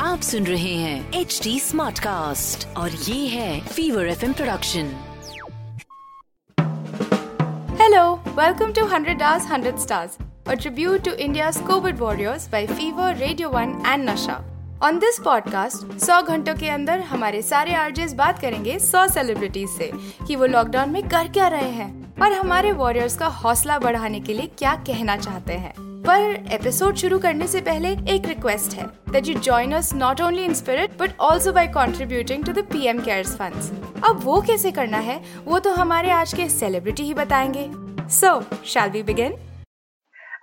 आप सुन रहे हैं एच डी स्मार्ट कास्ट और ये है fever F production Hello, welcome to 100 Hours 100 Stars, a tribute to India's COVID warriors by Fever, Radio 1 and Nasha. On this podcast, 100 घंटों के अंदर हमारे सारे आरजेस बात करेंगे 100 सेलिब्रिटीज से कि वो लॉकडाउन में कर क्या रहे हैं और हमारे वॉरियर्स का हौसला बढ़ाने के लिए क्या कहना चाहते हैं। पर एपिसोड शुरू करने से पहले एक रिक्वेस्ट है that you join us not only in spirit but also by contributing to the PM cares funds अब वो कैसे करना है वो तो हमारे आज के सेलिब्रिटी ही बताएँगे so shall we begin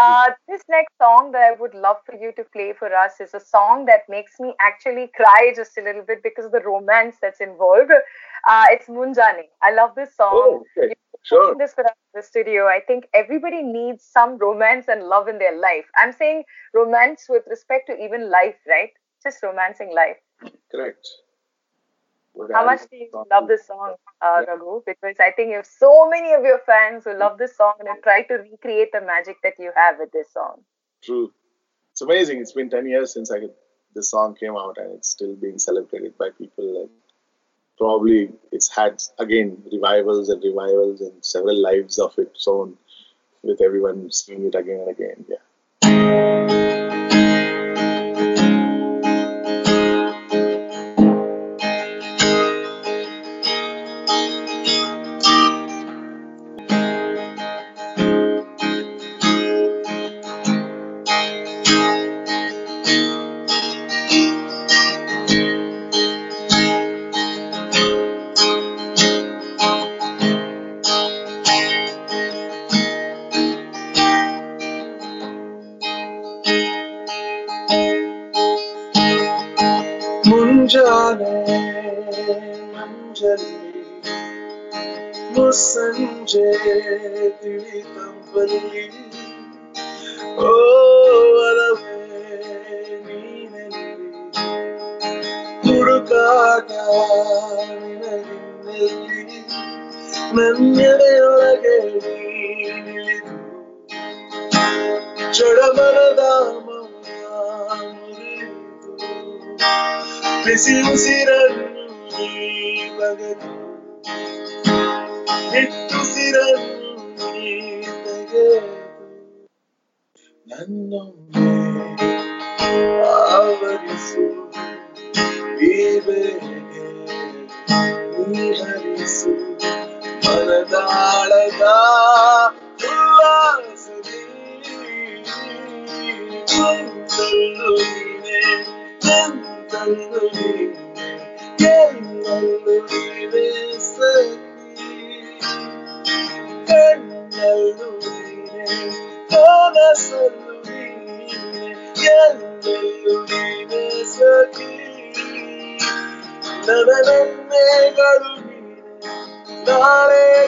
Uh, this next song that I would love for you to play for us is a song that makes me actually cry just a little bit because of the romance that's involved. Uh, it's Munjani. I love this song. Oh, okay. Sure. This us in the studio. I think everybody needs some romance and love in their life. I'm saying romance with respect to even life, right? Just romancing life. Correct. How much do you love this song, uh, Yeah. Raghu? Because I think you have so many of your fans who love this song and have tried to recreate the magic that you have with this song. True. It's amazing. It's been 10 years since I this song came out and it's still being celebrated by people. Like, probably it's had, again, revivals and revivals and several lives of its own with everyone seeing it again and again. Yeah. pencere Manjari Musanjay Divi Kampali Oh Arave Ninari Murukaka Ninari Nanyave Sesim siranni bagadu Hittu siranni tegedu Nannome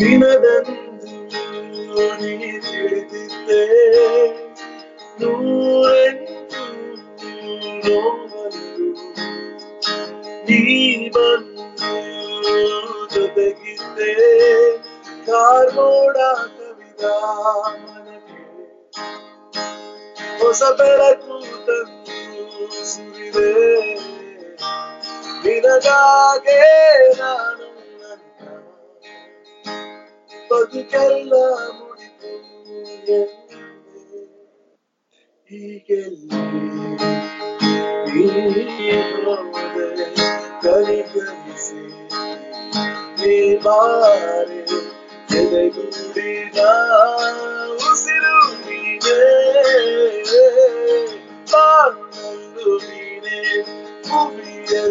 ನಿನದಂದು ನೀ ತಿಳಿದಿದ್ದೆ ನೂರೆಂಟು ನೋವನ್ನು ನೀ ಬಂದು ಜೊತೆಗಿದ್ದೆ. ಕಾರ್ಮೋಡ ಕವಿದ ಮನಗೆ ಹೊಸ ಬೆಳಕು ತಂದು ಸುರಿದೆ. ನಾನು تتكلم قلبي مين يقرب قلبي ليه بعرف كده قلبي ده وصلوا بينا بعرف قلبي وبينا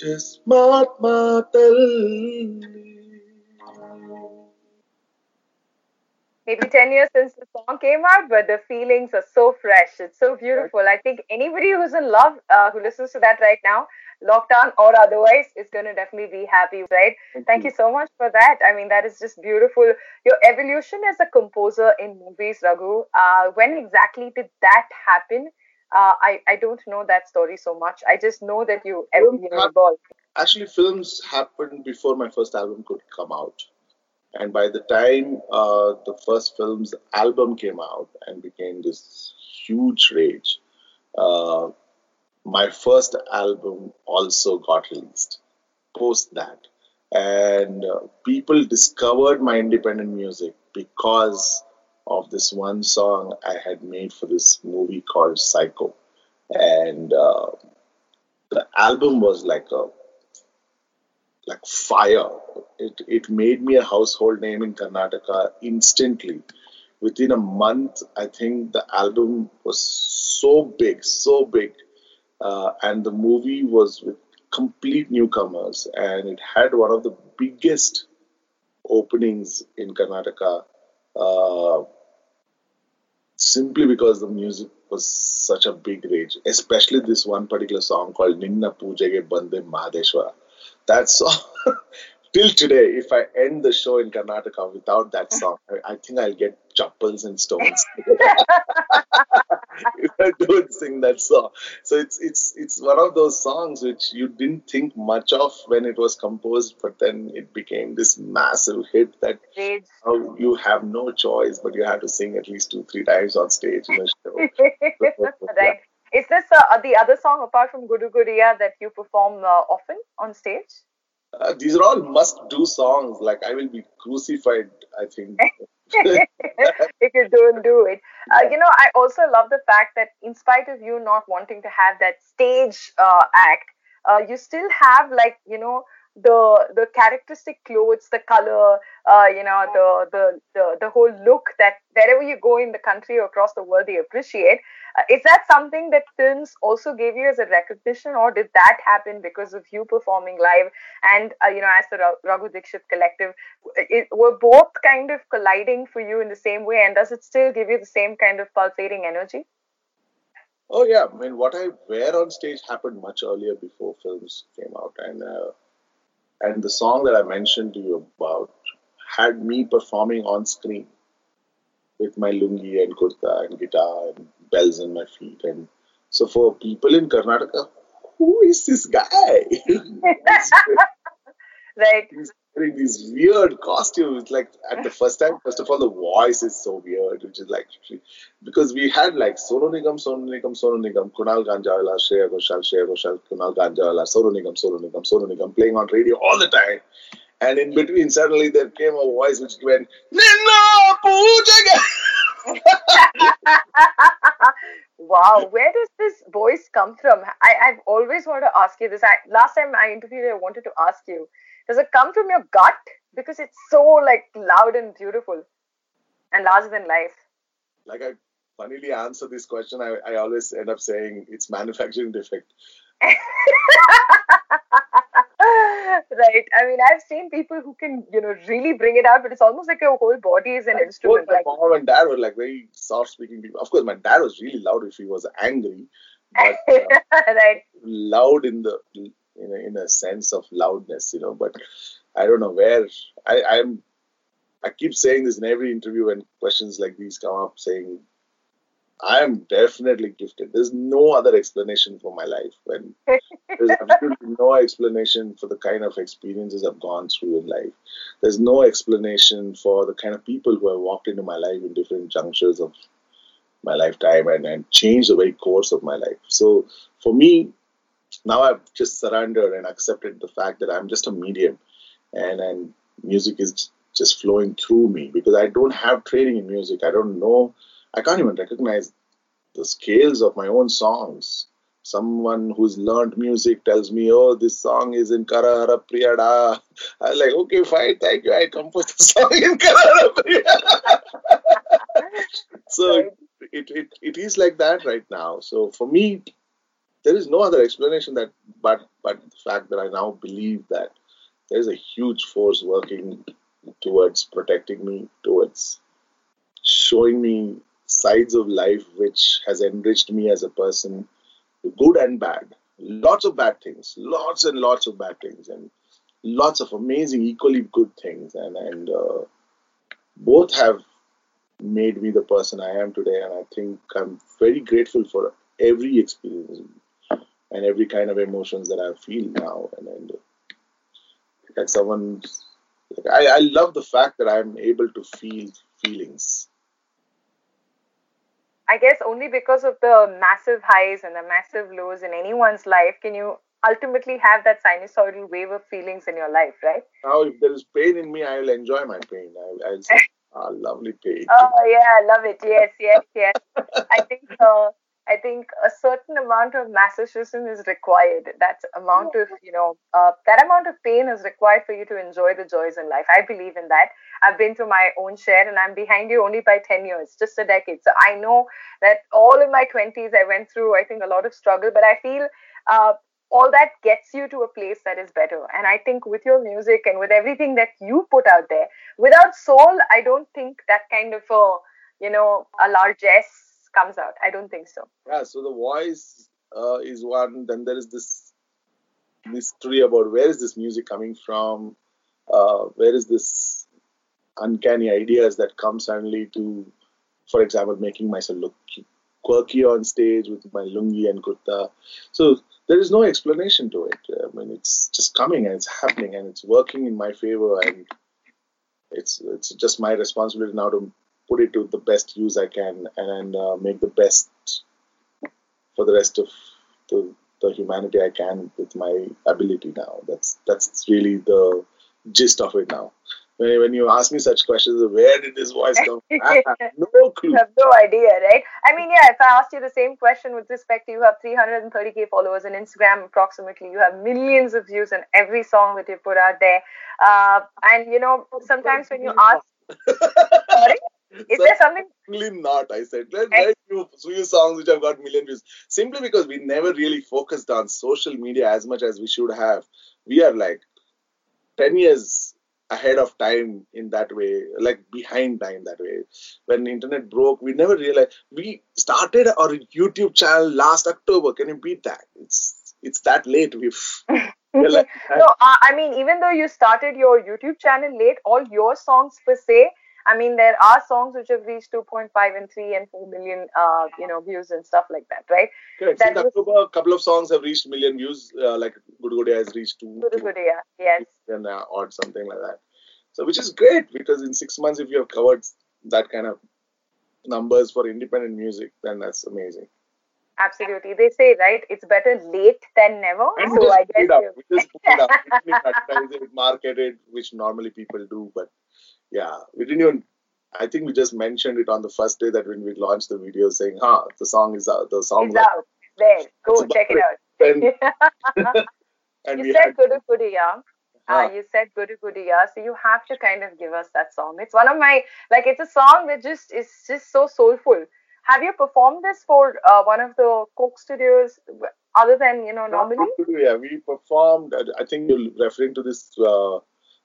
ಜಸ್ಮಾತ್ ಮಾತಲ್ಲಿ maybe 10 years since the song came out, but the feelings are so fresh. It's so beautiful. I think anybody who's in love, uh, who listens to that right now, lockdown or otherwise, is going to definitely be happy, right? Thank you so much for that. I mean, that is just beautiful. Your evolution as a composer in movies, Raghu, uh, when exactly did that happen? Uh, I, I don't know that story so much. I just know that you, you know, evolved. Actually, films happened before my first album could come out. And by the time uh, the first film's album came out and became this huge rage, uh, my first album also got released post that. And uh, people discovered my independent music because of this one song I had made for this movie called Psycho. And uh, the album was like a like fire. It, it made me a household name in Karnataka instantly. Within a month, I think the album was so big, so big. Uh, and the movie was with complete newcomers, and it had one of the biggest openings in Karnataka uh, simply because the music was such a big rage, especially this one particular song called Ninna Pujege Bande Mahadeshwara. That song, till today, if I end the show in Karnataka without that song, I, I think I'll get chappals and stones. if I don't sing that song. So it's it's it's one of those songs which you didn't think much of when it was composed, but then it became this massive hit that now you have no choice, but you have to sing at least two, three times on stage in a show. right. Is this uh, the other song apart from Gudu Gudiya that you perform uh, often on stage? Uh, these are all must-do songs. Like I will be crucified. I think. if you don't do it. Uh, you know, I also love the fact that in spite of you not wanting to have that stage uh, act, uh, you still have like, you know, the the characteristic clothes, the color, uh, you know, the, the the the whole look that wherever you go in the country or across the world, they appreciate. Uh, is that something that films also gave you as a recognition, or did that happen because of you performing live and uh, you know, as the Raghu Dixit Collective, it, were both kind of colliding for you in the same way, and does it still give you the same kind of pulsating energy? Oh yeah, I mean, what I wear on stage happened much earlier before films came out, and uh, and the song that I mentioned to you about had me performing on screen with my lungi and kurta and guitar and bells in my feet, and so for people in Karnataka, who is this guy? right wearing these weird costumes. Like at the first time, first of all, the voice is so weird, which is like because we had like Sonu Nigam, Sonu Nigam, Sonu Nigam, Kunal Ganjawala, Shreya Ghoshal, Shreya Ghoshal, Kunal Ganjawala, Sonu Nigam, Sonu Nigam, Sonu Nigam, playing on radio all the time. And in between, suddenly there came a voice which went, Nina wow, where does this voice come from? I, I've always wanted to ask you this. I, last time I interviewed I wanted to ask you does it come from your gut? Because it's so like loud and beautiful and larger than life. Like I funnily answer this question, I, I always end up saying it's manufacturing defect. right. I mean, I've seen people who can, you know, really bring it out, but it's almost like your whole body is an like instrument. Both my like, mom and dad were like very soft speaking people. Of course, my dad was really loud if he was angry, but uh, right. loud in the in a, in a sense of loudness, you know. But I don't know where I, I'm. I keep saying this in every interview when questions like these come up, saying I am definitely gifted. There's no other explanation for my life. When there's absolutely no explanation for the kind of experiences I've gone through in life. There's no explanation for the kind of people who have walked into my life in different junctures of my lifetime and, and changed the very course of my life. So for me, now I've just surrendered and accepted the fact that I'm just a medium, and and music is just flowing through me because I don't have training in music. I don't know. I can't even recognize the scales of my own songs. Someone who's learned music tells me, "Oh, this song is in Karahara Priyada." I'm like, "Okay, fine, thank you. I composed the song in Karahara Priyada." so it, it it is like that right now. So for me, there is no other explanation that but but the fact that I now believe that there is a huge force working towards protecting me, towards showing me sides of life which has enriched me as a person, good and bad. Lots of bad things, lots and lots of bad things, and lots of amazing, equally good things, and and uh, both have made me the person I am today. And I think I'm very grateful for every experience and every kind of emotions that I feel now. And, and like someone, like I, I love the fact that I'm able to feel feelings. I guess only because of the massive highs and the massive lows in anyone's life can you ultimately have that sinusoidal wave of feelings in your life, right? Now, if there is pain in me, I will enjoy my pain. I, will say, ah, lovely pain. Oh, yeah, I love it. Yes, yes, yes. I think uh, I think a certain amount of masochism is required. That amount of, you know, uh, that amount of pain is required for you to enjoy the joys in life. I believe in that. I've been through my own share and I'm behind you only by 10 years, just a decade. So I know that all in my 20s, I went through, I think, a lot of struggle, but I feel uh, all that gets you to a place that is better. And I think with your music and with everything that you put out there, without soul, I don't think that kind of a, you know, a largesse comes out. I don't think so. Yeah, so the voice uh, is one. Then there is this mystery about where is this music coming from? Uh, where is this uncanny ideas that come suddenly to, for example, making myself look quirky on stage with my lungi and kurta. So there is no explanation to it. I mean, it's just coming and it's happening and it's working in my favor and it's it's just my responsibility now to put it to the best use I can and uh, make the best for the rest of the, the humanity I can with my ability now. That's that's really the gist of it now. when, when you ask me such questions, where did this voice come from? I have no clue. You have no idea, right? I mean, yeah, if I asked you the same question with respect to you have 330k followers on Instagram approximately, you have millions of views on every song that you put out there. Uh, and, you know, sometimes when you ask, sorry? Is there something? Certainly not. I said there are very few, songs which have got million views simply because we never really focused on social media as much as we should have. We are like ten years ahead of time in that way, like behind time that way. When internet broke, we never realized we started our YouTube channel last October. Can you beat that? It's it's that late. We've like, no, uh, I mean, even though you started your YouTube channel late, all your songs per se, I mean, there are songs which have reached 2.5 and 3 and 4 million, uh, you know, views and stuff like that, right? correct. That Since October, a couple of songs have reached million views. Uh, like Good Good has reached two, yeah, yes. and uh, or something like that. So, which is great because in six months, if you have covered that kind of numbers for independent music, then that's amazing. Absolutely. They say, right, it's better late than never. And so just I guess it up. We just put it up. Advertise it, market it, which normally people do. But yeah, we didn't even. I think we just mentioned it on the first day that when we launched the video, saying, "Huh, the song is out. The song it's out. There. Go check it out. And you said Gudu Gudu Ya. Uh, you said Gudu Gudu Ya. So you have to kind of give us that song. It's one of my, like, it's a song that just is just so soulful. Have you performed this for uh, one of the Coke studios other than, you know, normally? Yeah, we performed. I think you're referring to this. Uh,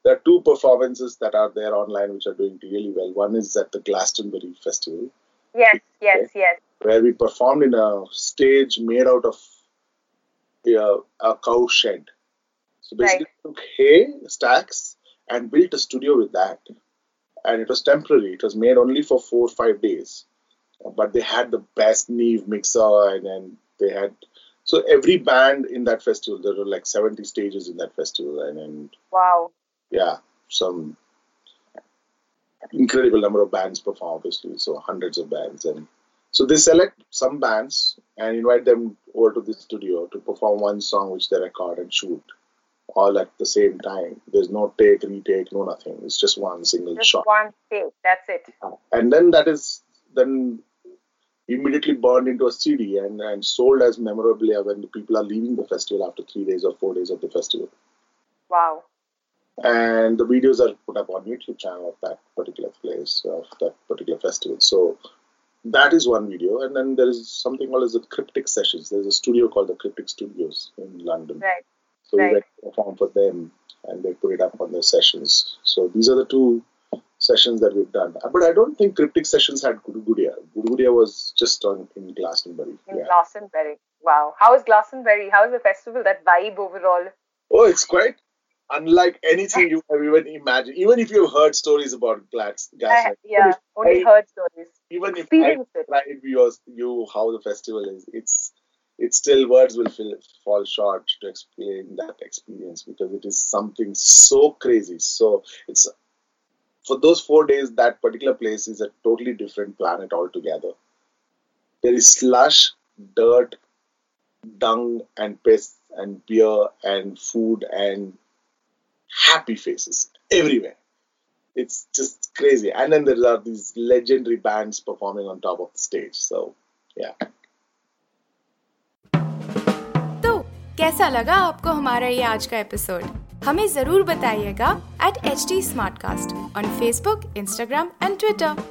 there are two performances that are there online which are doing really well. One is at the Glastonbury Festival, Yes, yes, yes. where we performed in a stage made out of uh, a cow shed. So basically, took hay stacks and built a studio with that. And it was temporary. It was made only for four or five days. But they had the best Neve mixer, and then they had. So every band in that festival, there were like 70 stages in that festival, and then Wow. Yeah, some incredible number of bands perform, obviously, so hundreds of bands. And so they select some bands and invite them over to the studio to perform one song which they record and shoot all at the same time. There's no take, retake, no nothing. It's just one single Just shot. one take. That's it. Uh, and then that is then immediately burned into a CD and, and sold as memorabilia when the people are leaving the festival after three days or four days of the festival Wow. And the videos are put up on YouTube channel of that particular place of that particular festival. So that is one video, and then there is something called as the Cryptic Sessions. There's a studio called the Cryptic Studios in London. Right. So we right. went to perform for them, and they put it up on their sessions. So these are the two sessions that we've done. But I don't think Cryptic Sessions had Gudu Gudiya. Gudu Gudiya was just on in Glastonbury. In Yeah. Glastonbury. Wow. How is Glastonbury? How is the festival? That vibe overall? Oh, it's quite unlike anything you have even imagined. Even if you've heard stories about Gaslight, yeah. Only I- heard stories. even if I it. describe you, you how the festival is, it's it's still words will fill, fall short to explain that experience because it is something so crazy. So it's for those four days that particular place is a totally different planet altogether. There is slush, dirt, dung, and piss, and beer, and food, and happy faces everywhere. It's just crazy. And then there are these legendary bands performing on top of the stage. So, yeah. तो कैसा लगा आपको हमारा ये आज का episode हमें जरूर बताइएगा at H T Smartcast on Facebook Instagram and Twitter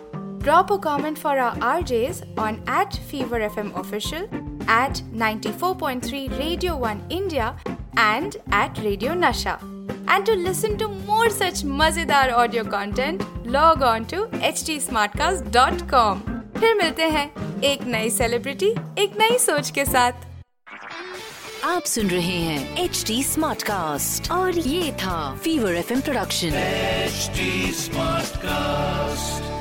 Drop a comment for our RJs on at Fever FM Official, at 94.3 Radio 1 India, and at Radio Nasha. And to listen to more such mazedar audio content, log on to htsmartcast.com. फिर मिलते हैं एक नई celebrity एक नई सोच के साथ आप सुन रहे हैं एच डी स्मार्ट कास्ट और ये था fever F production HD Smartcast.